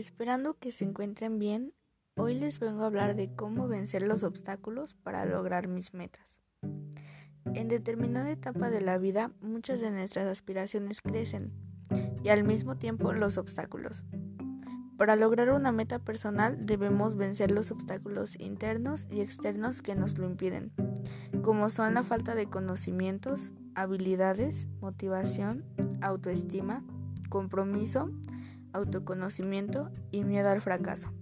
Esperando que se encuentren bien, hoy les vengo a hablar de cómo vencer los obstáculos para lograr mis metas. En determinada etapa de la vida, muchas de nuestras aspiraciones crecen y al mismo tiempo los obstáculos. Para lograr una meta personal debemos vencer los obstáculos internos y externos que nos lo impiden, como son la falta de conocimientos, habilidades, motivación, autoestima, compromiso, autoconocimiento y miedo al fracaso.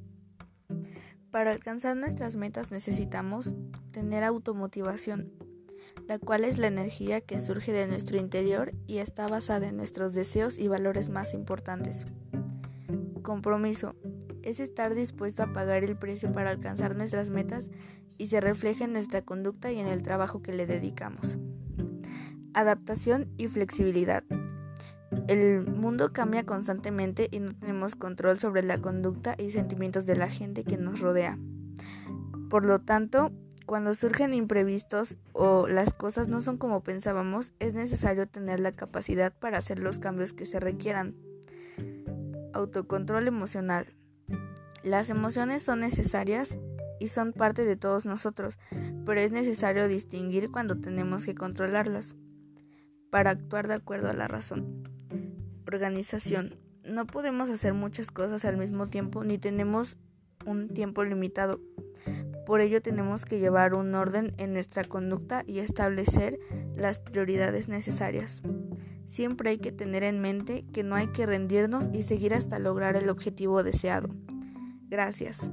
Para alcanzar nuestras metas necesitamos tener automotivación, la cual es la energía que surge de nuestro interior y está basada en nuestros deseos y valores más importantes. Compromiso es estar dispuesto a pagar el precio para alcanzar nuestras metas y se refleja en nuestra conducta y en el trabajo que le dedicamos. Adaptación y flexibilidad. El mundo cambia constantemente y no tenemos control sobre la conducta y sentimientos de la gente que nos rodea. Por lo tanto, cuando surgen imprevistos o las cosas no son como pensábamos, es necesario tener la capacidad para hacer los cambios que se requieran. Autocontrol emocional. Las emociones son necesarias y son parte de todos nosotros, pero es necesario distinguir cuando tenemos que controlarlas para actuar de acuerdo a la razón. Organización. No podemos hacer muchas cosas al mismo tiempo ni tenemos un tiempo limitado. Por ello tenemos que llevar un orden en nuestra conducta y establecer las prioridades necesarias. Siempre hay que tener en mente que no hay que rendirnos y seguir hasta lograr el objetivo deseado. Gracias.